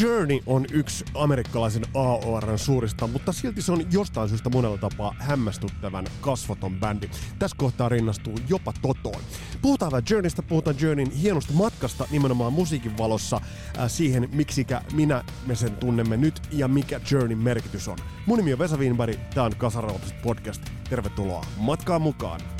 Journey on yksi amerikkalaisen AORn suurista, mutta silti se on jostain syystä monella tapaa hämmästyttävän kasvoton bändi. Tässä kohtaa rinnastuu jopa Totoon. Puhutaan vähän Journeystä, puhutaan Journeyn hienosta matkasta nimenomaan musiikin valossa äh, siihen, miksikä minä me sen tunnemme nyt ja mikä Journeyn merkitys on. Mun nimi on Vesa Wienberg, tää on Kasaralapset podcast. Tervetuloa matkaan mukaan!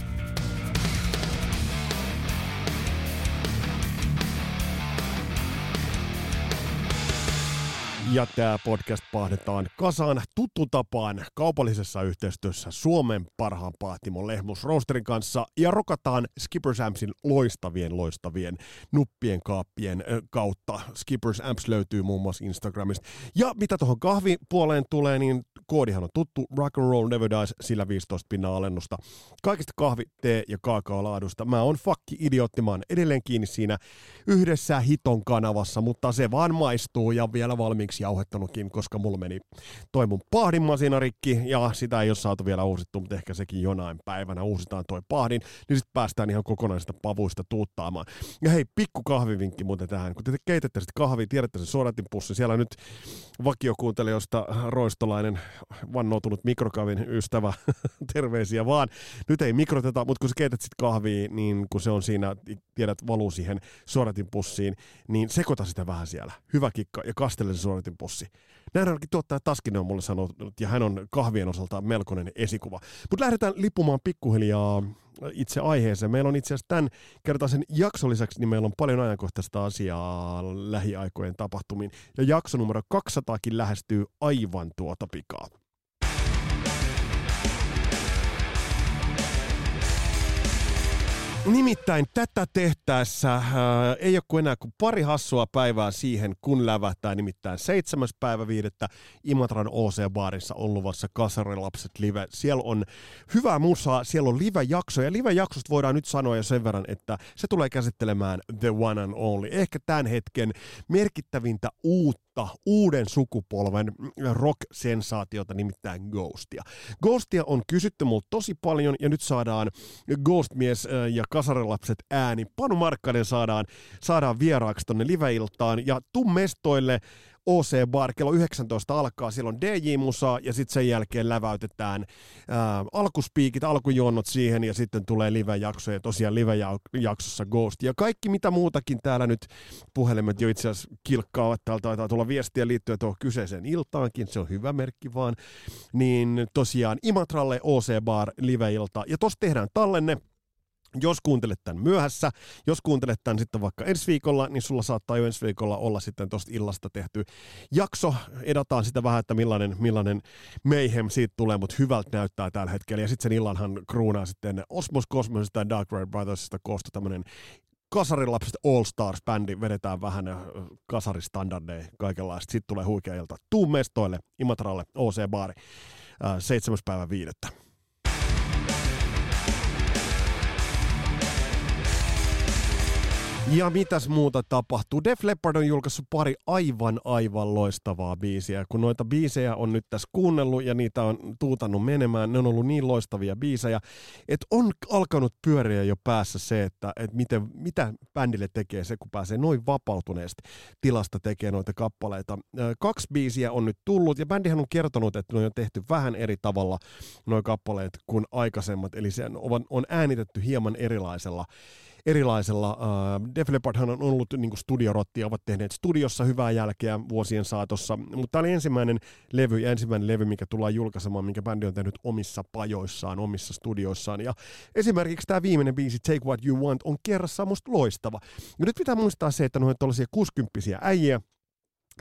Ja tämä podcast pahdetaan kasaan tuttu tapaan kaupallisessa yhteistyössä Suomen parhaan pahtimon Lehmus Roasterin kanssa ja rokataan Skippers Ampsin loistavien loistavien nuppien kaappien kautta. Skippers Amps löytyy muun muassa Instagramista. Ja mitä tuohon kahvipuoleen tulee, niin koodihan on tuttu, Rock and Roll Never Dies, sillä 15 pinnaa alennusta. Kaikista kahvi, tee ja kaakaolaadusta. Mä oon fakki idiootti, mä oon edelleen kiinni siinä yhdessä hiton kanavassa, mutta se vaan maistuu ja vielä valmiiksi jauhettanutkin, koska mulla meni toi mun pahdinmasina rikki ja sitä ei ole saatu vielä uusittu, mutta ehkä sekin jonain päivänä uusitaan toi pahdin, niin sitten päästään ihan kokonaisesta pavuista tuuttaamaan. Ja hei, pikku kahvivinkki muuten tähän, kun te keitätte sitten kahvia, tiedätte se sodatinpussi, siellä nyt vakiokuuntelijoista roistolainen vannoutunut mikrokavin ystävä, terveisiä vaan. Nyt ei mikroteta, mutta kun sä keität sit kahvia, niin kun se on siinä, tiedät, valuu siihen suoratin pussiin, niin sekoita sitä vähän siellä. Hyvä kikka ja kastele se suoratin pussi. Näin ainakin tuottaja Taskinen on mulle sanonut, ja hän on kahvien osalta melkoinen esikuva. Mutta lähdetään lippumaan pikkuhiljaa itse aiheeseen. Meillä on itse asiassa tämän kertaisen jakson lisäksi, niin meillä on paljon ajankohtaista asiaa lähiaikojen tapahtumiin. Ja jakso numero 200 lähestyy aivan tuota pikaa. Nimittäin tätä tehtäessä äh, ei ole kuin enää kuin pari hassua päivää siihen, kun lävähtää nimittäin seitsemäs päivä viidettä Imatran OC-baarissa on luvassa Kasarilapset live. Siellä on hyvää musaa, siellä on live-jakso ja live-jaksosta voidaan nyt sanoa jo sen verran, että se tulee käsittelemään The One and Only. Ehkä tämän hetken merkittävintä uutta uutta, uuden sukupolven rock-sensaatiota, nimittäin Ghostia. Ghostia on kysytty multa tosi paljon, ja nyt saadaan Ghostmies ja kasarilapset ääni. Panu Markkanen saadaan, saadaan vieraaksi tonne liveiltaan, ja tuu mestoille OC Bar, kello 19 alkaa, siellä on DJ-musaa ja sitten sen jälkeen läväytetään ää, alkuspiikit, alkujonnot siihen ja sitten tulee live-jakso ja tosiaan live-jaksossa Ghost. Ja kaikki mitä muutakin täällä nyt puhelimet jo itse asiassa kilkkaavat, täällä taitaa tulla viestiä liittyen tuohon kyseiseen iltaankin, se on hyvä merkki vaan. Niin tosiaan Imatralle OC Bar live-ilta ja tossa tehdään tallenne, jos kuuntelet tämän myöhässä, jos kuuntelet tämän sitten vaikka ensi viikolla, niin sulla saattaa jo ensi viikolla olla sitten tuosta illasta tehty jakso. Edataan sitä vähän, että millainen, millainen mayhem siitä tulee, mutta hyvältä näyttää tällä hetkellä. Ja sitten sen illanhan kruunaa sitten Osmos Cosmosista ja Dark Red Brothersista koostu tämmöinen kasarilapset All Stars-bändi, vedetään vähän kasaristandardeja kaikenlaista. Sitten tulee huikea ilta. Tuu mestoille, Imatralle, OC Baari, 7. päivä viidettä. Ja mitäs muuta tapahtuu? Def Leppard on julkaissut pari aivan aivan loistavaa biisiä. Kun noita biisejä on nyt tässä kuunnellut ja niitä on tuutannut menemään, ne on ollut niin loistavia biisejä, että on alkanut pyöriä jo päässä se, että, että miten, mitä bändille tekee se, kun pääsee noin vapautuneesti tilasta tekee noita kappaleita. Kaksi biisiä on nyt tullut ja bändihän on kertonut, että ne on tehty vähän eri tavalla noin kappaleet kuin aikaisemmat, eli se on, on äänitetty hieman erilaisella erilaisella. Uh, Def Leppardhan on ollut niin studiorotti ja ovat tehneet studiossa hyvää jälkeä vuosien saatossa, mutta tämä oli ensimmäinen levy ja ensimmäinen levy, mikä tullaan julkaisemaan, minkä bändi on tehnyt omissa pajoissaan, omissa studioissaan. Ja esimerkiksi tämä viimeinen biisi Take What You Want on kerrassaan musta loistava. Ja nyt pitää muistaa se, että noin tällaisia 60 äijiä,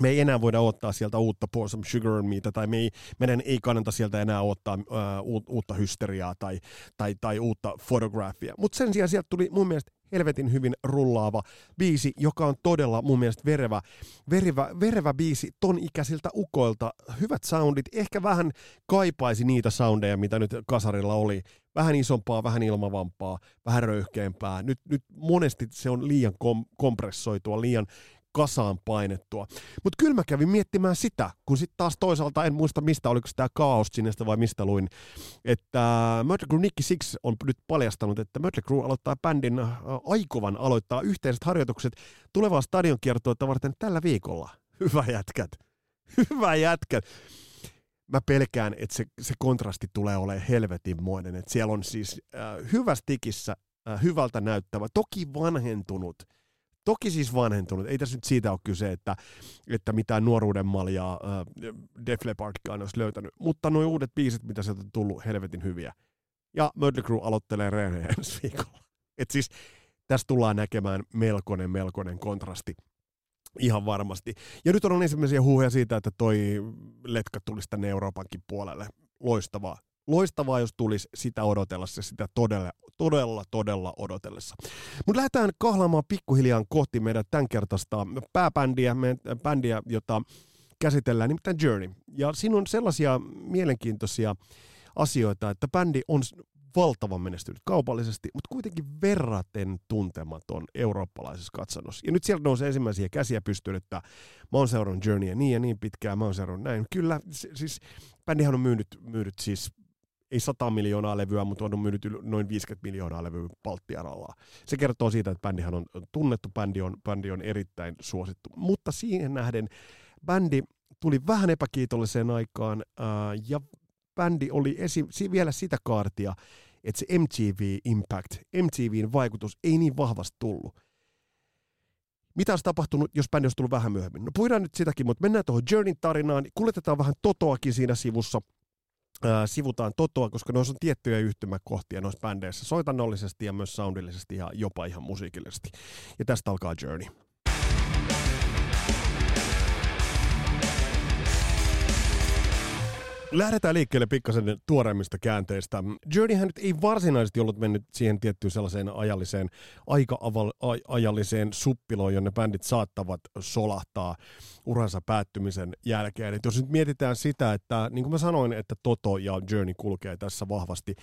me ei enää voida ottaa sieltä uutta Pour Some Sugar on Meitä, tai me ei, meidän ei kannata sieltä enää ottaa uh, uutta hysteriaa tai, tai, tai uutta fotografia. Mutta sen sijaan sieltä tuli mun mielestä helvetin hyvin rullaava biisi, joka on todella mun mielestä verevä, verevä, verevä biisi ton ikäisiltä ukoilta. Hyvät soundit, ehkä vähän kaipaisi niitä soundeja, mitä nyt kasarilla oli vähän isompaa, vähän ilmavampaa, vähän röyhkeämpää. Nyt, nyt monesti se on liian kom- kompressoitua, liian kasaan painettua. Mutta kyllä mä kävin miettimään sitä, kun sitten taas toisaalta en muista mistä, oliko tämä Chaos Sinestä vai mistä luin, että Mötley Crue Nicky Six on nyt paljastanut, että Mötley Crue aloittaa bändin äh, aikovan aloittaa yhteiset harjoitukset tulevaa stadionkiertoa varten tällä viikolla. Hyvä jätkät. Hyvä jätkät mä pelkään, että se, se kontrasti tulee olemaan helvetinmoinen. Että siellä on siis äh, hyvä stikissä, äh, hyvältä näyttävä, toki vanhentunut, toki siis vanhentunut. Ei tässä nyt siitä ole kyse, että, että mitään nuoruuden maljaa äh, Def Leppardkaan olisi löytänyt, mutta nuo uudet biisit, mitä sieltä on tullut, helvetin hyviä. Ja Mötley Crue aloittelee reenejä ensi viikolla. Et siis tässä tullaan näkemään melkoinen, melkoinen kontrasti Ihan varmasti. Ja nyt on ensimmäisiä huhuja siitä, että toi letka tulisi tänne Euroopankin puolelle. Loistavaa. Loistavaa, jos tulisi sitä odotellessa, sitä todella, todella, todella odotellessa. Mutta lähdetään kahlaamaan pikkuhiljaa kohti meidän tämänkertaista pääbändiä, meidän bändiä, jota käsitellään, nimittäin Journey. Ja siinä on sellaisia mielenkiintoisia asioita, että bändi on valtavan menestynyt kaupallisesti, mutta kuitenkin verraten tuntematon eurooppalaisessa katsannossa. Ja nyt sieltä nousee ensimmäisiä käsiä pystyyn, että mä oon seurannut Journeyä niin ja niin pitkään, mä oon seurannut näin. Kyllä, siis bändihän on myynyt, myynyt siis ei 100 miljoonaa levyä, mutta on myynyt noin 50 miljoonaa levyä Baltiaralla. Se kertoo siitä, että bändihän on tunnettu, bändi on, bändi on erittäin suosittu. Mutta siihen nähden bändi tuli vähän epäkiitolliseen aikaan ää, ja bändi oli esi- vielä sitä kaartia, että se MTV Impact, MTVn vaikutus ei niin vahvasti tullut. Mitä olisi tapahtunut, jos bändi olisi tullut vähän myöhemmin? No puhutaan nyt sitäkin, mutta mennään tuohon Journeyn tarinaan. Kuljetetaan vähän Totoakin siinä sivussa. Sivutaan Totoa, koska noissa on tiettyjä yhtymäkohtia noissa bändeissä soitannollisesti ja myös soundillisesti ja jopa ihan musiikillisesti. Ja tästä alkaa Journey. Lähdetään liikkeelle pikkasen tuoreimmista käänteistä. Journeyhän nyt ei varsinaisesti ollut mennyt siihen tiettyyn sellaiseen ajalliseen, aika-ajalliseen suppiloon, jonne bändit saattavat solahtaa uransa päättymisen jälkeen. Et jos nyt mietitään sitä, että niin kuin mä sanoin, että Toto ja Journey kulkee tässä vahvasti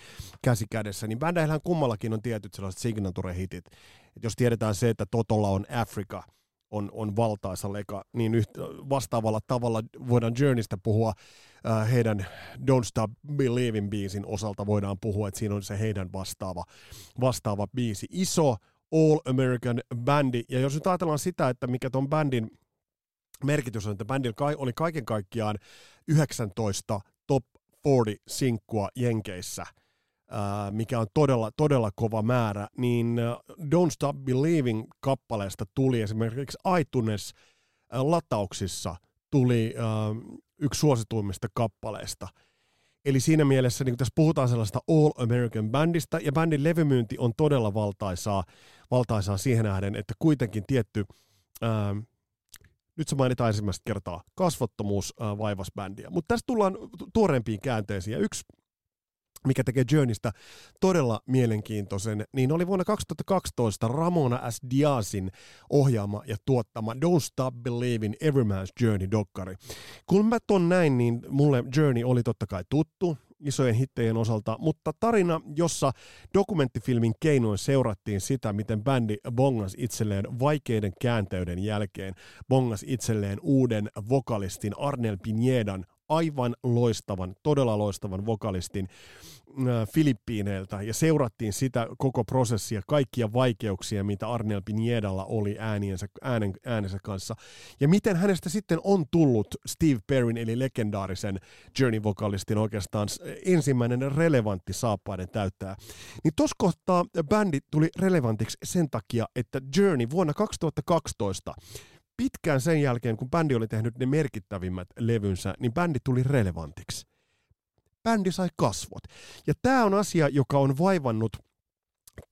käsi kädessä, niin bändeillähän kummallakin on tietyt sellaiset signature-hitit. Et jos tiedetään se, että Totolla on Africa – on, on valtaisa leka, niin yhtä, vastaavalla tavalla voidaan Journeystä puhua äh, heidän Don't Stop Believing biisin osalta voidaan puhua, että siinä on se heidän vastaava, vastaava biisi. Iso All American bändi, ja jos nyt ajatellaan sitä, että mikä ton bändin merkitys on, että bändillä oli kaiken kaikkiaan 19 top 40 sinkkua Jenkeissä – mikä on todella, todella kova määrä, niin Don't Stop Believing kappaleesta tuli esimerkiksi iTunes latauksissa tuli yksi suosituimmista kappaleista. Eli siinä mielessä niin tässä puhutaan sellaista All American Bandista, ja bändin levymyynti on todella valtaisaa, valtaisaa siihen nähden, että kuitenkin tietty, ää, nyt se mainitaan ensimmäistä kertaa, kasvottomuus ää, vaivas bändiä. Mutta tässä tullaan tuoreempiin käänteisiin, ja yksi mikä tekee Journeystä todella mielenkiintoisen, niin oli vuonna 2012 Ramona S. Diazin ohjaama ja tuottama Don't Stop Believing Everyman's Journey-dokkari. Kun mä ton näin, niin mulle Journey oli totta kai tuttu, isojen hittejen osalta, mutta tarina, jossa dokumenttifilmin keinoin seurattiin sitä, miten bändi bongas itselleen vaikeiden käänteiden jälkeen, bongas itselleen uuden vokalistin Arnel Piniedan aivan loistavan, todella loistavan vokalistin äh, Filippiineiltä ja seurattiin sitä koko prosessia, kaikkia vaikeuksia, mitä Arnel Piniedalla oli ääniensä, äänen, äänensä kanssa. Ja miten hänestä sitten on tullut Steve Perrin, eli legendaarisen Journey-vokalistin oikeastaan ensimmäinen relevantti saappaiden täyttää. Niin tuossa kohtaa bändi tuli relevantiksi sen takia, että Journey vuonna 2012 pitkään sen jälkeen, kun bändi oli tehnyt ne merkittävimmät levynsä, niin bändi tuli relevantiksi. Bändi sai kasvot. Ja tämä on asia, joka on vaivannut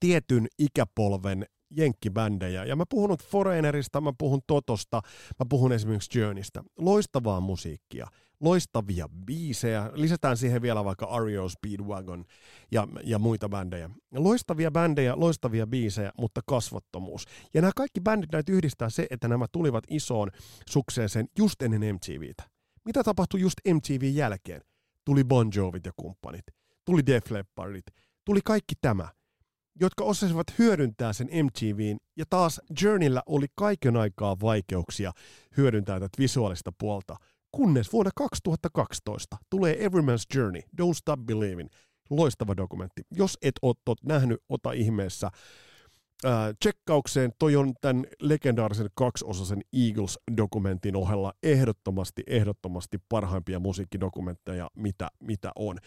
tietyn ikäpolven jenkkibändejä. Ja mä puhun nyt Foreignerista, mä puhun Totosta, mä puhun esimerkiksi Journeystä. Loistavaa musiikkia, loistavia biisejä. Lisätään siihen vielä vaikka REO Speedwagon ja, ja muita bändejä. Loistavia bändejä, loistavia biisejä, mutta kasvottomuus. Ja nämä kaikki bändit näitä yhdistää se, että nämä tulivat isoon sukseeseen just ennen MTVtä. Mitä tapahtui just MTV jälkeen? Tuli Bon Jovit ja kumppanit. Tuli Def Leppardit tuli kaikki tämä, jotka osasivat hyödyntää sen MTVin, ja taas Journeyllä oli kaiken aikaa vaikeuksia hyödyntää tätä visuaalista puolta, kunnes vuonna 2012 tulee Everyman's Journey, Don't Stop Believing, loistava dokumentti. Jos et ole nähnyt, ota ihmeessä tsekkaukseen. Toi on tämän legendaarisen kaksiosaisen Eagles-dokumentin ohella ehdottomasti, ehdottomasti parhaimpia musiikkidokumentteja, mitä, mitä on.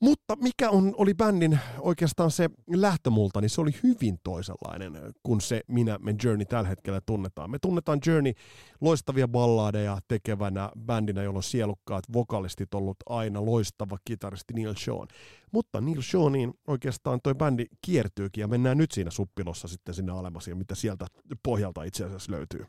Mutta mikä on, oli bändin oikeastaan se lähtömulta, niin se oli hyvin toisenlainen kuin se minä me Journey tällä hetkellä tunnetaan. Me tunnetaan Journey loistavia balladeja tekevänä bändinä, jolla on sielukkaat vokalistit ollut aina loistava kitaristi Neil Sean. Mutta Neil Seaniin oikeastaan toi bändi kiertyykin ja mennään nyt siinä suppilossa sitten sinne alemmas ja mitä sieltä pohjalta itse asiassa löytyy.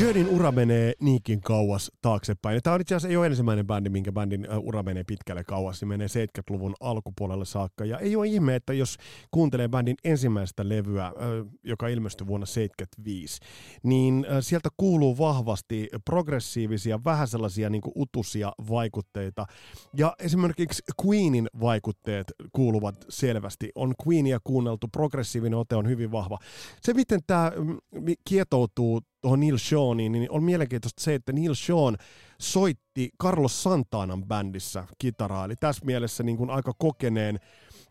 Journeyn ura menee niinkin kauas taaksepäin. Tämä on itse asiassa ei ole ensimmäinen bändi, minkä bändin ura menee pitkälle kauas. Se menee 70-luvun alkupuolelle saakka. Ja ei ole ihme, että jos kuuntelee bändin ensimmäistä levyä, joka ilmestyi vuonna 75, niin sieltä kuuluu vahvasti progressiivisia, vähän sellaisia niin kuin utusia vaikutteita. Ja esimerkiksi Queenin vaikutteet kuuluvat selvästi. On Queenia kuunneltu, progressiivinen ote on hyvin vahva. Se, miten tämä mm, kietoutuu tuohon Neil Seaniin, niin on mielenkiintoista se, että Neil Sean soitti Carlos Santanan bändissä kitaraa, eli tässä mielessä niin kuin aika kokeneen,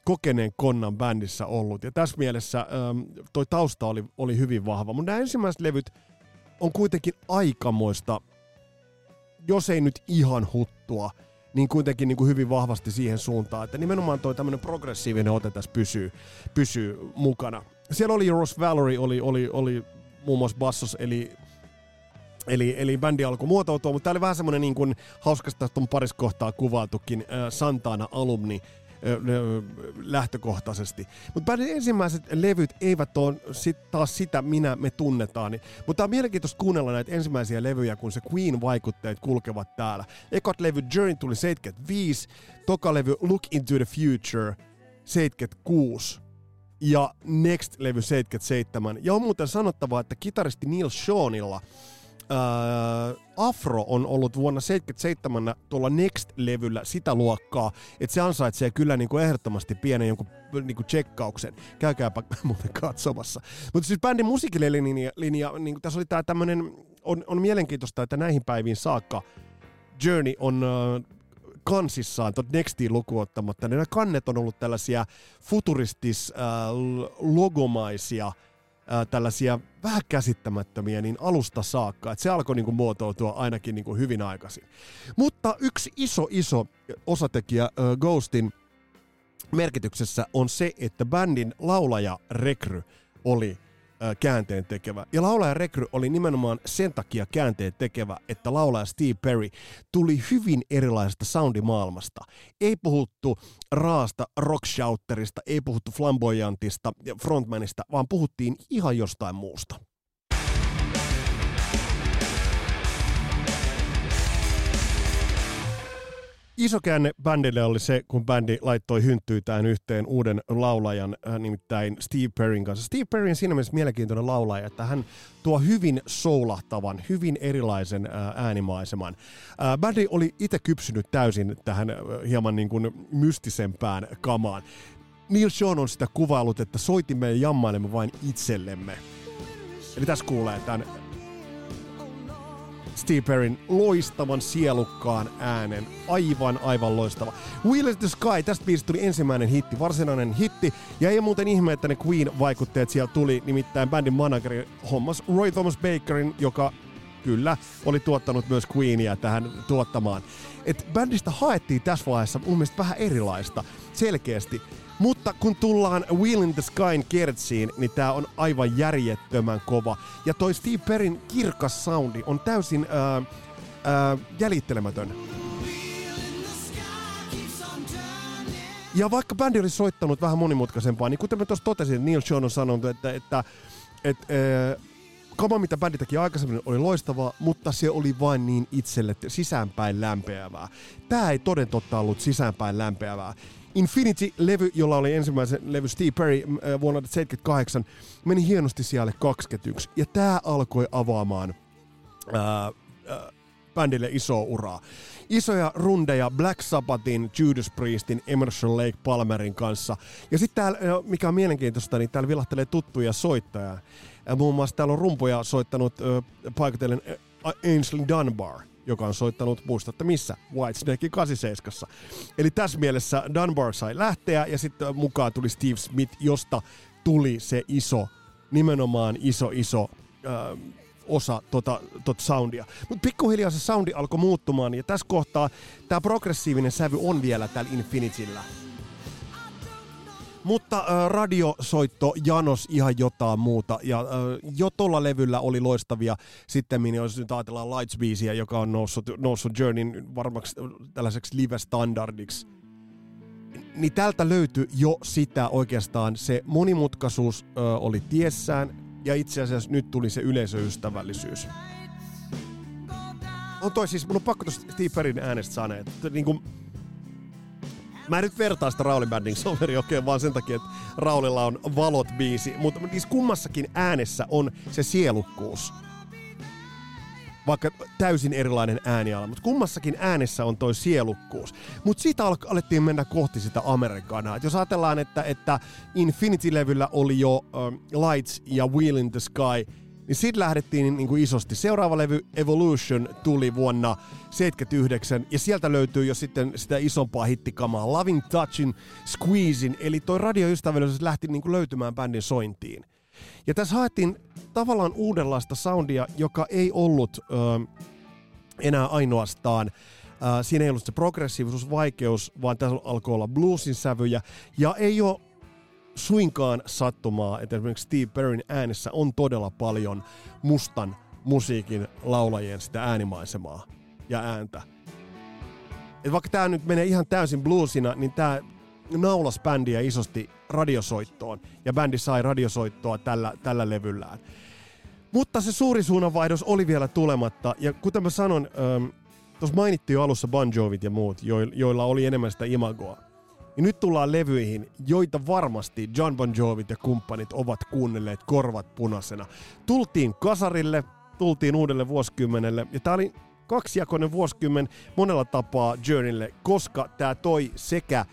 kokeneen konnan bändissä ollut. Ja tässä mielessä ähm, toi tausta oli, oli hyvin vahva. Mutta nämä ensimmäiset levyt on kuitenkin aikamoista, jos ei nyt ihan huttua, niin kuitenkin niin kuin hyvin vahvasti siihen suuntaan, että nimenomaan toi tämmöinen progressiivinen ote tässä pysyy, pysyy mukana. Siellä oli Ross Valerie, oli, oli, oli muun muassa bassos, eli Eli, eli bändi alkoi muotoutua, mutta tämä oli vähän semmoinen niin kuin hauskasta on parissa kohtaa kuvailtukin äh, Santana alumni äh, lähtökohtaisesti. Mutta bändin ensimmäiset levyt eivät ole sit taas sitä, minä me tunnetaan. Mutta on mielenkiintoista kuunnella näitä ensimmäisiä levyjä, kun se Queen-vaikutteet kulkevat täällä. Ekat levy Journey tuli 75, toka levy Look into the Future 76 ja Next-levy 77. Ja on muuten sanottava, että kitaristi Neil Seanilla ää, Afro on ollut vuonna 77 tuolla Next-levyllä sitä luokkaa, että se ansaitsee kyllä niinku ehdottomasti pienen jonkun niinku tsekkauksen. Käykääpä muuten katsomassa. Mutta siis bändin musiikillinen linja, linja niin tässä oli tää tämmönen, on, on mielenkiintoista, että näihin päiviin saakka Journey on äh, kansissaan, tuot Nextiin lukuottamatta, niin nämä kannet on ollut tällaisia futuristis äh, äh, tällaisia vähän käsittämättömiä niin alusta saakka, että se alkoi niin kuin, muotoutua ainakin niin kuin, hyvin aikaisin. Mutta yksi iso iso osatekijä äh, Ghostin merkityksessä on se, että bändin laulaja Rekry oli käänteen tekevä. Ja laulaja Rekry oli nimenomaan sen takia käänteen tekevä, että laulaja Steve Perry tuli hyvin erilaisesta soundimaailmasta. Ei puhuttu raasta rockshouterista, ei puhuttu flamboyantista frontmanista, vaan puhuttiin ihan jostain muusta. Iso käänne bändille oli se, kun bändi laittoi hynttyytään yhteen uuden laulajan, äh, nimittäin Steve Perrin kanssa. Steve Perry on siinä mielessä mielenkiintoinen laulaja, että hän tuo hyvin soulahtavan, hyvin erilaisen äh, äänimaiseman. Äh, bändi oli itse kypsynyt täysin tähän äh, hieman niin kuin mystisempään kamaan. Neil Sean on sitä kuvailut, että soitimme ja jammailemme vain itsellemme. Eli tässä kuulee tämän Steve loistavan sielukkaan äänen. Aivan, aivan loistava. Is the Sky, tästä biisistä tuli ensimmäinen hitti, varsinainen hitti. Ja ei muuten ihme, että ne Queen-vaikutteet siellä tuli, nimittäin bändin manageri hommas Roy Thomas Bakerin, joka kyllä oli tuottanut myös Queenia tähän tuottamaan. Et bändistä haettiin tässä vaiheessa mun mielestä vähän erilaista, selkeästi. Mutta kun tullaan Wheel in the Skyn kertsiin, niin tää on aivan järjettömän kova. Ja toi Steve Perrin kirkas soundi on täysin ää, ää, jäljittelemätön. Ja vaikka bändi olisi soittanut vähän monimutkaisempaa, niin kuten mä tuossa totesin, Neil Sean on sanonut, että, että, että, että kama, mitä bändi teki aikaisemmin, oli loistavaa, mutta se oli vain niin itselle sisäänpäin lämpeävää. Tää ei toden totta ollut sisäänpäin lämpeävää. Infinity-levy, jolla oli ensimmäisen levy Steve Perry äh, vuonna 1978, meni hienosti siellä 21. Ja tämä alkoi avaamaan äh, äh, bändille iso uraa. Isoja rundeja Black Sabbathin, Judas Priestin, Emerson Lake Palmerin kanssa. Ja sitten täällä, mikä on mielenkiintoista, niin täällä vilahtelee tuttuja soittajia. Muun muassa täällä on rumpuja soittanut äh, paikotellen Ainsley Dunbar joka on soittanut, muistatte missä, Whitesnake 87. Eli tässä mielessä Dunbar sai lähteä ja sitten mukaan tuli Steve Smith, josta tuli se iso, nimenomaan iso iso äh, osa tota, tota soundia. Mutta pikkuhiljaa se soundi alkoi muuttumaan ja tässä kohtaa tämä progressiivinen sävy on vielä täällä Infinityllä. Mutta äh, radiosoitto janos ihan jotain muuta, ja äh, jo tuolla levyllä oli loistavia. Sitten jos nyt ajatellaan lights joka on noussut, noussut Journeyn varmaksi tällaiseksi live-standardiksi, niin tältä löytyi jo sitä oikeastaan. Se monimutkaisuus äh, oli tiessään, ja itse asiassa nyt tuli se yleisöystävällisyys. On toi siis, mun on pakko tuosta Steve Perrin äänestä sanoa, että niin kuin, Mä en nyt vertaa sitä Rauli Banding Soveri oikein vaan sen takia, että Raulilla on valot biisi, mutta niissä kummassakin äänessä on se sielukkuus. Vaikka täysin erilainen ääniala, mutta kummassakin äänessä on toi sielukkuus. Mutta siitä al- alettiin mennä kohti sitä Amerikanaa. Et jos ajatellaan, että, että Infinity-levyllä oli jo um, Lights ja Wheel in the Sky, niin sitten lähdettiin niin kuin isosti. Seuraava levy Evolution tuli vuonna 79 ja sieltä löytyy jo sitten sitä isompaa hittikamaa. Loving Touchin, Squeezin, eli toi radioystävällisyys lähti niin kuin löytymään bändin sointiin. Ja tässä haettiin tavallaan uudenlaista soundia, joka ei ollut ö, enää ainoastaan Uh, siinä ei ollut se progressiivisuus, vaikeus, vaan tässä alkoi olla bluesin sävyjä. Ja ei ole suinkaan sattumaa, että esimerkiksi Steve Perrin äänessä on todella paljon mustan musiikin laulajien sitä äänimaisemaa ja ääntä. Et vaikka tämä nyt menee ihan täysin bluesina, niin tämä naulas bändiä isosti radiosoittoon, ja bändi sai radiosoittoa tällä, tällä levyllään. Mutta se suuri suunnanvaihdos oli vielä tulematta, ja kuten mä sanon, tuossa mainittiin jo alussa Bon Jovit ja muut, joilla oli enemmän sitä imagoa. Ja nyt tullaan levyihin, joita varmasti John Bon Jovit ja kumppanit ovat kuunnelleet korvat punaisena. Tultiin kasarille, tultiin uudelle vuosikymmenelle, ja tää oli kaksijakoinen vuosikymmen monella tapaa Journeylle, koska tämä toi sekä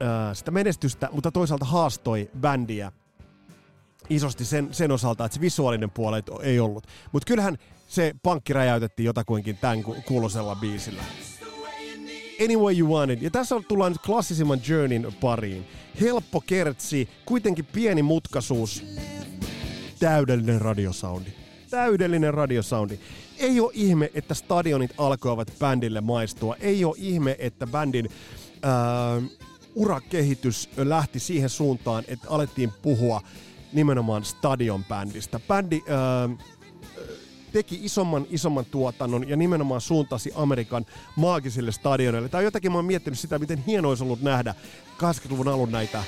ää, sitä menestystä, mutta toisaalta haastoi bändiä isosti sen, sen osalta, että se visuaalinen puoli ei ollut. Mutta kyllähän se pankki räjäytettiin jotakuinkin tämän kuulosella biisillä. Any Way You Want It. Ja tässä tullaan nyt klassisimman Journeyn pariin. Helppo kertsi, kuitenkin pieni mutkaisuus. Täydellinen radiosoundi. Täydellinen radiosoundi. Ei ole ihme, että stadionit alkoivat bändille maistua. Ei ole ihme, että bändin äh, urakehitys lähti siihen suuntaan, että alettiin puhua nimenomaan stadion bändistä. Bändi äh, teki isomman isomman tuotannon ja nimenomaan suuntasi Amerikan maagisille stadioneille. Tai jotakin mä oon miettinyt sitä, miten hieno olisi ollut nähdä 80-luvun alun näitä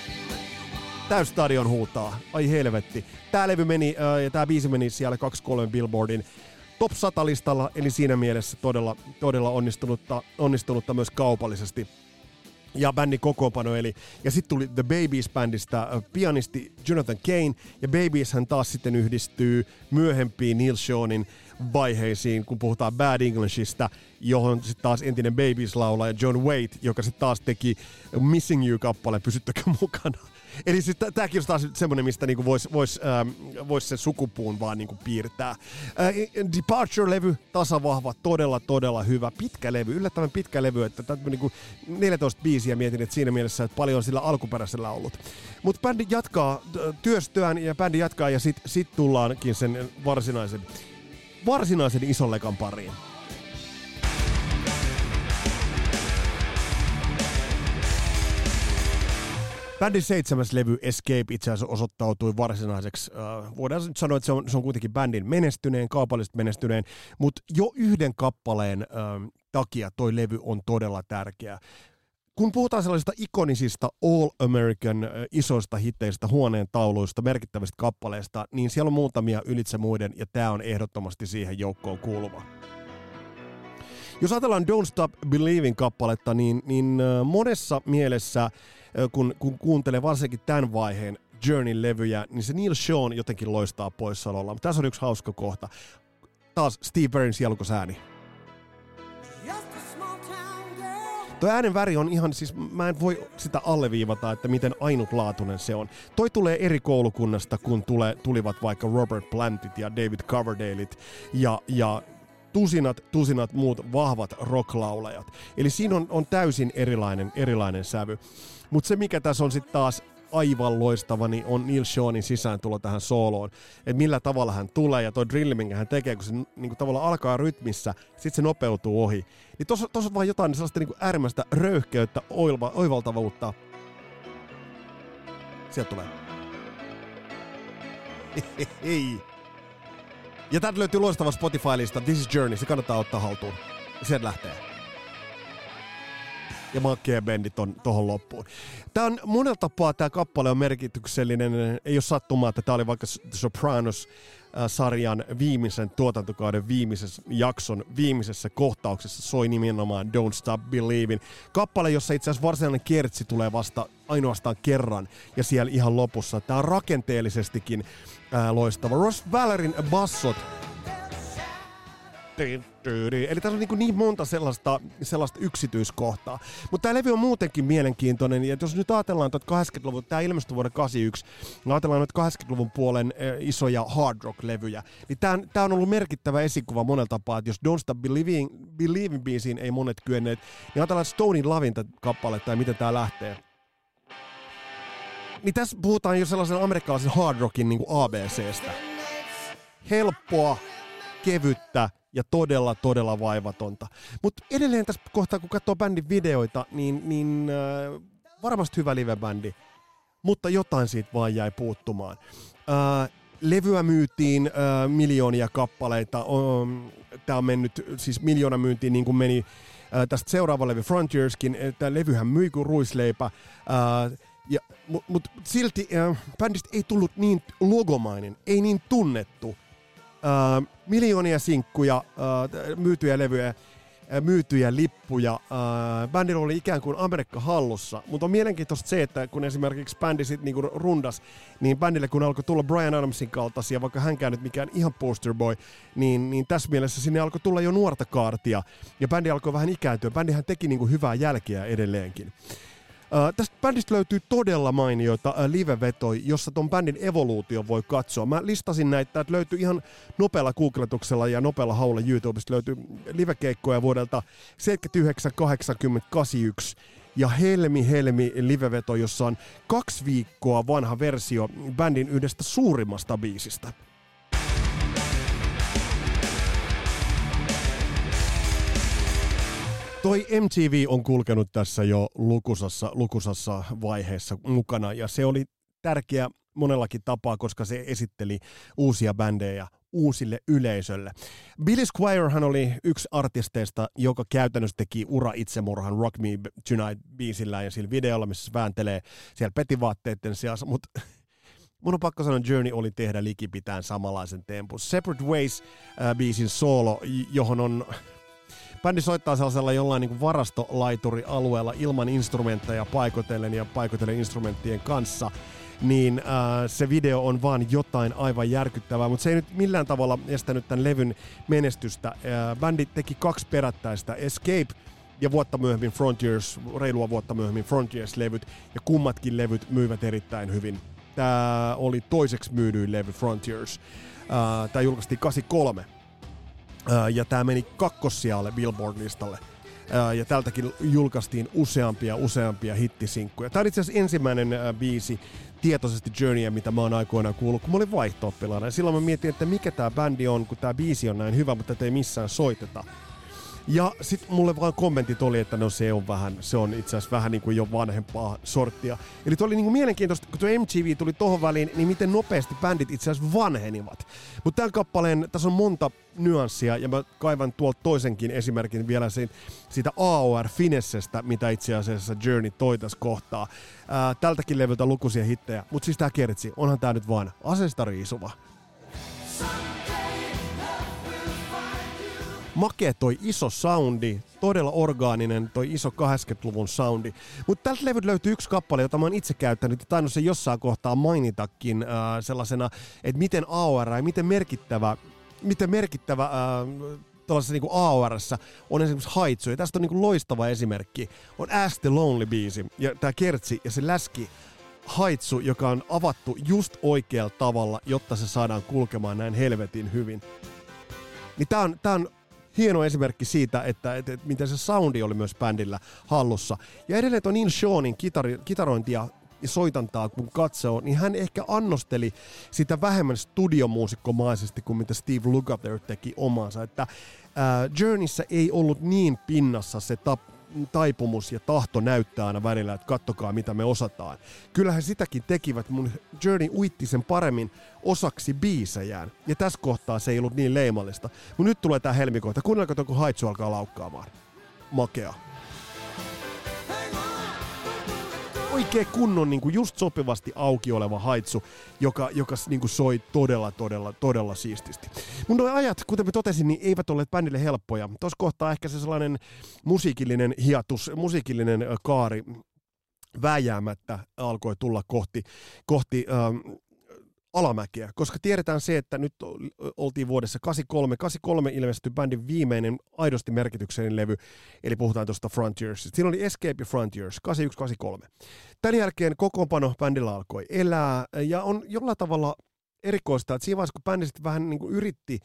täystadion huutaa. Ai helvetti. Tää levy meni, äh, ja tää biisi meni siellä 2-3 Billboardin top 100 listalla, eli siinä mielessä todella, todella onnistunutta, onnistunutta myös kaupallisesti ja bändin kokoonpano. Eli, ja sitten tuli The Babies-bändistä äh, pianisti Jonathan Kane, ja Babies hän taas sitten yhdistyy myöhempiin Neil Seanin vaiheisiin, kun puhutaan Bad Englishista, johon sitten taas entinen Babies-laulaja John Waite, joka sitten taas teki Missing You-kappaleen, pysyttäkö mukana. Eli siis tämäkin on taas semmoinen, mistä niinku voisi vois, ähm, vois sen sukupuun vaan niinku piirtää. Äh, Departure-levy, tasavahva, todella todella hyvä. Pitkä levy, yllättävän pitkä levy, että tämä niinku 14 biisiä mietin, että siinä mielessä, että paljon sillä alkuperäisellä ollut. Mutta bändi jatkaa työstöään ja bändi jatkaa ja sitten sit tullaankin sen varsinaisen, varsinaisen ison lekan pariin. Bändin seitsemäs levy Escape itse asiassa osoittautui varsinaiseksi. Uh, voidaan nyt sanoa, että se on, se on kuitenkin bändin menestyneen, kaupallisesti menestyneen, mutta jo yhden kappaleen uh, takia toi levy on todella tärkeä. Kun puhutaan sellaisista ikonisista All American uh, isoista hitteistä, huoneen tauluista, merkittävistä kappaleista, niin siellä on muutamia ylitse muiden, ja tämä on ehdottomasti siihen joukkoon kuuluva. Jos ajatellaan Don't Stop Believing kappaletta, niin, niin monessa mielessä kun, kun kuuntelee varsinkin tämän vaiheen Journey-levyjä, niin se Neil Sean jotenkin loistaa poissaololla. Mutta tässä on yksi hauska kohta. Taas Steve Perrin sielukosääni. Tuo äänen väri on ihan, siis mä en voi sitä alleviivata, että miten ainutlaatuinen se on. Toi tulee eri koulukunnasta, kun tule, tulivat vaikka Robert Plantit ja David Coverdaleit ja, ja tusinat, tusinat muut vahvat rocklaulajat. Eli siinä on, on täysin erilainen, erilainen sävy. Mutta se, mikä tässä on sitten taas aivan loistava, niin on Neil Seanin sisääntulo tähän sooloon. Että millä tavalla hän tulee ja toi drilli, minkä hän tekee, kun se niin kuin tavallaan alkaa rytmissä, sitten se nopeutuu ohi. Niin tossa on vaan jotain sellaista niin kuin äärimmäistä röyhkeyttä, oiva, oivaltavuutta. Sieltä tulee. Hei. Ja täältä löytyy loistava Spotify-lista This is Journey, se kannattaa ottaa haltuun. Sieltä lähtee ja makea bändit on tohon loppuun. Tämä on monella tapaa tämä kappale on merkityksellinen. Ei ole sattumaa, että tämä oli vaikka Sopranos sarjan viimeisen tuotantokauden viimeisessä jakson viimeisessä kohtauksessa soi nimenomaan Don't Stop Believing. Kappale, jossa itse asiassa varsinainen kertsi tulee vasta ainoastaan kerran ja siellä ihan lopussa. Tämä on rakenteellisestikin ää, loistava. Ross Valerin bassot Eli tässä on niin, niin monta sellaista, sellaista yksityiskohtaa. Mutta tämä levy on muutenkin mielenkiintoinen. Ja jos nyt ajatellaan 80-luvun, tämä ilmestyi vuonna 81, ja ajatellaan nyt 80-luvun puolen isoja hard rock-levyjä, niin tämä, tämä on ollut merkittävä esikuva monella tapaa, että jos Don't Stop Believing, Believing biisiin ei monet kyenneet, niin ajatellaan Stonein lavinta kappaletta ja miten tämä lähtee. Niin tässä puhutaan jo sellaisen amerikkalaisen hard rockin niin ABCstä. Helppoa, kevyttä, ja todella, todella vaivatonta. Mutta edelleen tässä kohtaa, kun katsoo bändin videoita, niin, niin äh, varmasti hyvä livebändi, mutta jotain siitä vaan jäi puuttumaan. Äh, levyä myytiin äh, miljoonia kappaleita. Tämä on mennyt siis miljoona myyntiin niin kuin meni äh, tästä seuraava levy Frontierskin. Tämä levyhän myi kuin ruisleipä. Äh, ja, Mutta mut silti äh, bändistä ei tullut niin logomainen, ei niin tunnettu miljoonia sinkkuja, äh, myytyjä levyjä, äh, myytyjä lippuja. Äh, bändillä oli ikään kuin Amerikka hallussa, mutta on mielenkiintoista se, että kun esimerkiksi bändi sitten niinku rundas, niin bändille kun alkoi tulla Brian Adamsin kaltaisia, vaikka hänkään nyt mikään ihan posterboy, niin, niin tässä mielessä sinne alkoi tulla jo nuorta kaartia, ja bändi alkoi vähän ikääntyä. Bändihän teki niinku hyvää jälkeä edelleenkin. Uh, tästä bändistä löytyy todella mainioita uh, live-vetoja, jossa ton bändin evoluutio voi katsoa. Mä listasin näitä, että löytyy ihan nopealla googletuksella ja nopealla haulla YouTubesta löytyy livekeikkoja vuodelta 79, 80, 81 ja Helmi Helmi liveveto, jossa on kaksi viikkoa vanha versio bändin yhdestä suurimmasta biisistä. Toi MTV on kulkenut tässä jo lukusassa, lukusassa vaiheessa mukana ja se oli tärkeä monellakin tapaa, koska se esitteli uusia bändejä uusille yleisölle. Billy Squirehan oli yksi artisteista, joka käytännössä teki ura itsemurhan Rock Me Tonight biisillä ja sillä videolla, missä se vääntelee siellä petivaatteiden sijassa, mutta mun on pakko sanoa, Journey oli tehdä likipitään samanlaisen tempun. Separate Ways äh, solo, johon on bändi soittaa sellaisella jollain niin varastolaituri-alueella ilman instrumentteja paikotellen ja paikotellen instrumenttien kanssa niin äh, se video on vaan jotain aivan järkyttävää, mutta se ei nyt millään tavalla estänyt tämän levyn menestystä. Äh, bändi teki kaksi perättäistä, Escape ja vuotta myöhemmin Frontiers, reilua vuotta myöhemmin Frontiers-levyt, ja kummatkin levyt myivät erittäin hyvin. Tämä oli toiseksi myydyin levy Frontiers. Äh, Tämä julkaistiin 83 ja tämä meni kakkossialle Billboard-listalle. Ja tältäkin julkaistiin useampia useampia hittisinkkuja. Tämä on itse asiassa ensimmäinen biisi tietoisesti Journeyä, mitä mä oon aikoinaan kuullut, kun mä olin vaihto silloin mä mietin, että mikä tämä bändi on, kun tämä biisi on näin hyvä, mutta ei missään soiteta. Ja sitten mulle vaan kommentit oli, että no se on vähän, se on itse asiassa vähän niin kuin jo vanhempaa sorttia. Eli tuo oli niin kuin mielenkiintoista, kun tuo MTV tuli tohon väliin, niin miten nopeasti bändit itse asiassa vanhenivat. Mutta tämän kappaleen, tässä on monta nyanssia, ja mä kaivan tuolta toisenkin esimerkin vielä siitä, siitä AOR Finessestä, mitä itse asiassa Journey toi tässä kohtaa. Ää, tältäkin levyltä lukuisia hittejä, mutta siis tää kertsi, onhan tää nyt vaan asesta riisuva. Makea toi iso soundi, todella orgaaninen toi iso 80-luvun soundi. Mutta tältä levyt löytyy yksi kappale, jota mä oon itse käyttänyt ja tainnut sen jossain kohtaa mainitakin äh, sellaisena, että miten AOR ja miten merkittävä, miten merkittävä äh, tuollaisessa niin AORssä on esimerkiksi haitsu, ja tästä on niin loistava esimerkki, on Ask the Lonely-biisi, ja tämä kertsi ja se läski haitsu, joka on avattu just oikealla tavalla, jotta se saadaan kulkemaan näin helvetin hyvin. Niin tää on, tää on hieno esimerkki siitä, että, että, että miten se soundi oli myös bändillä hallussa. Ja edelleen tuon Neil Seanin kitari, kitarointia ja soitantaa, kun katsoo, niin hän ehkä annosteli sitä vähemmän studiomuusikkomaisesti kuin mitä Steve Lukather teki omansa. Että äh, Journeyssä ei ollut niin pinnassa se tap, taipumus ja tahto näyttää aina välillä, että kattokaa mitä me osataan. Kyllähän sitäkin tekivät, mun Journey uitti sen paremmin osaksi biisejään. Ja tässä kohtaa se ei ollut niin leimallista. Mutta nyt tulee tää helmikohta. Kuunnelkaa kun Haitsu alkaa laukkaamaan. Makea. Oikein kunnon niin kuin just sopivasti auki oleva haitsu, joka, joka niin kuin soi todella, todella, todella siististi. Mun nuo ajat, kuten mä totesin, niin eivät olleet bändille helppoja. Tuossa kohtaa ehkä se sellainen musiikillinen hiatus, musiikillinen kaari vääjäämättä alkoi tulla kohti, kohti ähm, alamäkeä, koska tiedetään se, että nyt oltiin vuodessa 83. 83 ilmestyi bändin viimeinen aidosti merkityksellinen levy, eli puhutaan tuosta Frontiers. Siinä oli Escape Frontiers, 81-83. Tämän jälkeen kokoonpano bändillä alkoi elää, ja on jollain tavalla erikoista, että siinä vaiheessa, kun bändi vähän niin kuin yritti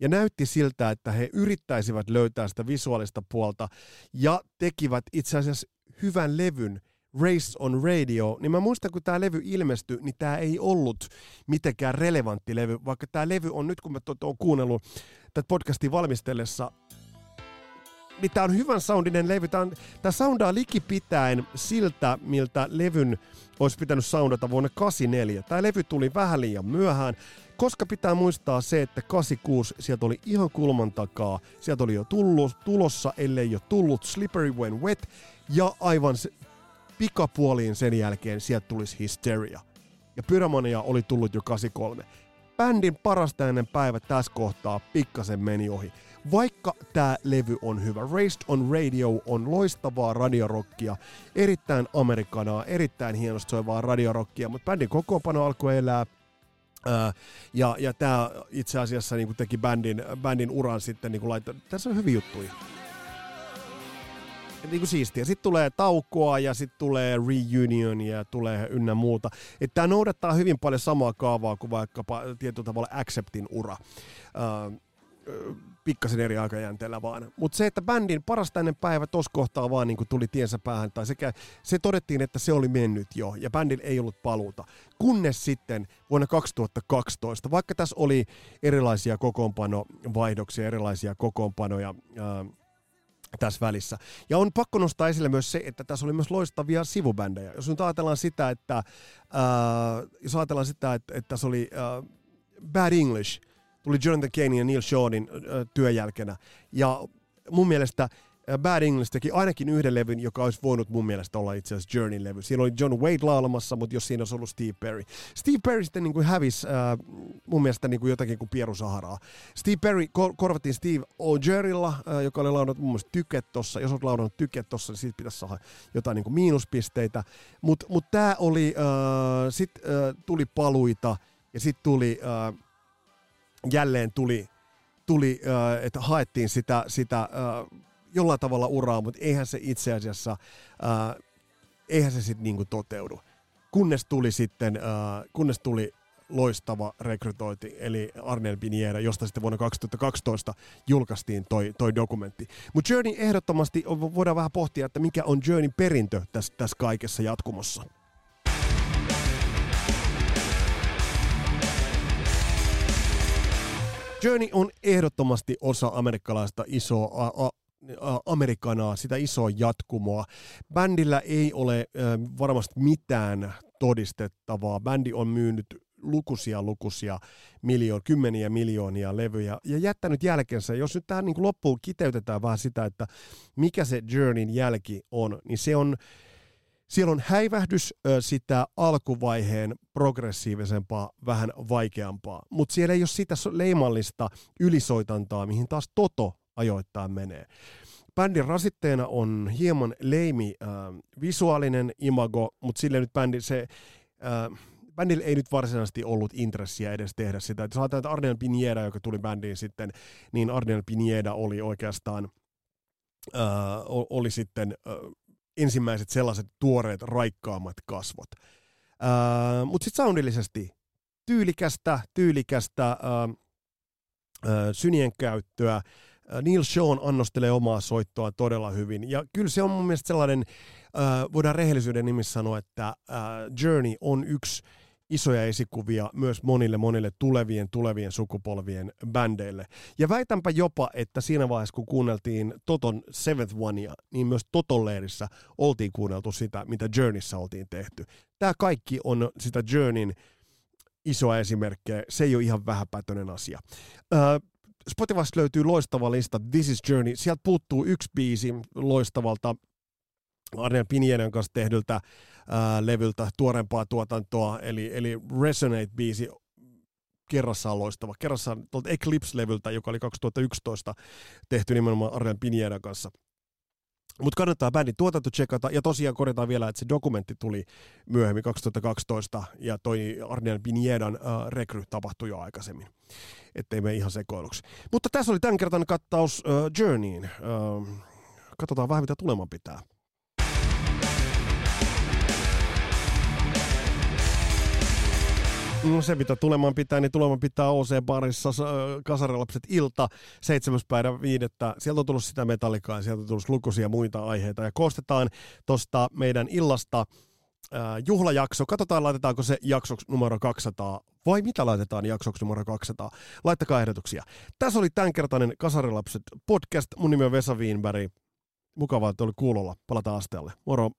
ja näytti siltä, että he yrittäisivät löytää sitä visuaalista puolta ja tekivät itse asiassa hyvän levyn, Race on Radio, niin mä muistan, kun tämä levy ilmestyi, niin tämä ei ollut mitenkään relevantti levy, vaikka tämä levy on nyt, kun mä oon kuunnellut tätä podcastia valmistellessa, niin tämä on hyvän soundinen levy. Tämä, tämä soundaa likipitäen siltä, miltä levyn olisi pitänyt soundata vuonna 84. Tämä levy tuli vähän liian myöhään, koska pitää muistaa se, että 86 sieltä oli ihan kulman takaa. Sieltä oli jo tullut, tulossa, ellei jo tullut Slippery When Wet, ja aivan pikapuoliin sen jälkeen sieltä tulisi Hysteria. Ja Pyromania oli tullut jo 83. Bändin parasta ennen päivä tässä kohtaa pikkasen meni ohi. Vaikka tämä levy on hyvä, Raised on Radio on loistavaa radiorokkia, erittäin amerikanaa, erittäin hienosti soivaa radiorokkia, mutta bändin kokoonpano alkoi elää, Ää, ja, ja tämä itse asiassa niin teki bändin, bändin uran sitten, niin laittaa, tässä on hyviä juttuja niin kuin siistiä. Sitten tulee taukoa ja sitten tulee reunion ja tulee ynnä muuta. Että tämä noudattaa hyvin paljon samaa kaavaa kuin vaikkapa tietyllä tavalla Acceptin ura. Pikkasen eri aikajänteellä vaan. Mutta se, että bändin parasta ennen päivä tuossa kohtaa vaan niin tuli tiensä päähän, tai sekä se todettiin, että se oli mennyt jo, ja bändin ei ollut paluuta. Kunnes sitten vuonna 2012, vaikka tässä oli erilaisia kokoonpanovaihdoksia, erilaisia kokoonpanoja, ää, tässä välissä. Ja on pakko nostaa esille myös se, että tässä oli myös loistavia sivubändejä. Jos nyt ajatellaan sitä, että, äh, jos ajatellaan sitä, että, että tässä oli äh, Bad English, tuli Jonathan Kane ja Neil Seanin äh, työjälkenä. Ja mun mielestä Bad English teki ainakin yhden levyn, joka olisi voinut mun mielestä olla itse asiassa Journey-levy. Siinä oli John Wade laulamassa, mutta jos siinä olisi ollut Steve Perry. Steve Perry sitten niin kuin hävisi äh, mun mielestä niin kuin jotakin kuin Pieru Saharaa. Steve Perry kor- korvattiin Steve O'Jerilla, äh, joka oli laudannut mun mielestä tyket tossa. Jos olet laudannut tyket tossa, niin siitä pitäisi saada jotain niin kuin miinuspisteitä. Mutta mut tämä oli, äh, sitten äh, tuli paluita ja sitten tuli, äh, jälleen tuli, tuli äh, että haettiin sitä, sitä äh, jollain tavalla uraa, mutta eihän se itse asiassa, ää, eihän se sitten niinku toteudu. Kunnes tuli sitten, ää, kunnes tuli loistava rekrytointi, eli Arnel Biniera, josta sitten vuonna 2012 julkaistiin toi, toi dokumentti. Mutta Journey ehdottomasti, voidaan vähän pohtia, että mikä on Journey perintö tässä, tässä kaikessa jatkumossa. Journey on ehdottomasti osa amerikkalaista isoa a, a, Amerikanaa, sitä isoa jatkumoa. Bändillä ei ole varmasti mitään todistettavaa. Bändi on myynyt lukuisia lukuisia miljoon, kymmeniä miljoonia levyjä ja jättänyt jälkensä. Jos nyt tähän niin loppuun kiteytetään vähän sitä, että mikä se Journeyn jälki on, niin se on siellä on häivähdys sitä alkuvaiheen progressiivisempaa, vähän vaikeampaa, mutta siellä ei ole sitä leimallista ylisoitantaa, mihin taas Toto ajoittain menee. Bändin rasitteena on hieman leimi äh, visuaalinen imago, mutta sille nyt bändi se... Äh, bändillä ei nyt varsinaisesti ollut intressiä edes tehdä sitä. Että ajatellaan, että Arnel Pineda, joka tuli bändiin sitten, niin Arnel Pineda oli oikeastaan, äh, oli sitten äh, ensimmäiset sellaiset tuoreet, raikkaammat kasvot. Äh, Mutta sitten soundillisesti tyylikästä, tyylikästä äh, äh, synien käyttöä, Neil Sean annostelee omaa soittoa todella hyvin. Ja kyllä se on mun mielestä sellainen, äh, voidaan rehellisyyden nimissä sanoa, että äh, Journey on yksi isoja esikuvia myös monille monille tulevien tulevien sukupolvien bändeille. Ja väitänpä jopa, että siinä vaiheessa kun kuunneltiin Toton Seventh Onea, niin myös Toton leirissä oltiin kuunneltu sitä, mitä Journeyssä oltiin tehty. Tämä kaikki on sitä Journeyn isoa esimerkkejä. Se ei ole ihan vähäpätöinen asia. Spotifysta löytyy loistava lista This is Journey. Sieltä puuttuu yksi biisi loistavalta Arne Pinjenen kanssa tehdyltä ää, levyltä tuorempaa tuotantoa, eli, eli Resonate-biisi kerrassaan loistava. Kerrassaan tuolta Eclipse-levyltä, joka oli 2011 tehty nimenomaan Arne Pinjenen kanssa. Mutta kannattaa bändin tuotanto checkata, ja tosiaan korjataan vielä, että se dokumentti tuli myöhemmin 2012, ja toi Arnian Piniedan uh, rekry tapahtui jo aikaisemmin, ettei me ihan sekoiluksi. Mutta tässä oli tämänkertainen kattaus uh, Journeyin. Uh, katsotaan vähän, mitä tuleman pitää. No se, mitä tulemaan pitää, niin tulemaan pitää OC-barissa Kasarilapset ilta 7. päivä viidettä. Sieltä on tullut sitä metallikaa ja sieltä on tullut lukuisia muita aiheita. Ja koostetaan tuosta meidän illasta juhlajakso. Katsotaan, laitetaanko se jaksoksi numero 200 vai mitä laitetaan jaksoksi numero 200. Laittakaa ehdotuksia. Tässä oli tämänkertainen Kasarilapset podcast. Mun nimi on Vesa Wienberg. Mukavaa, että oli kuulolla. Palataan asteelle. Moro!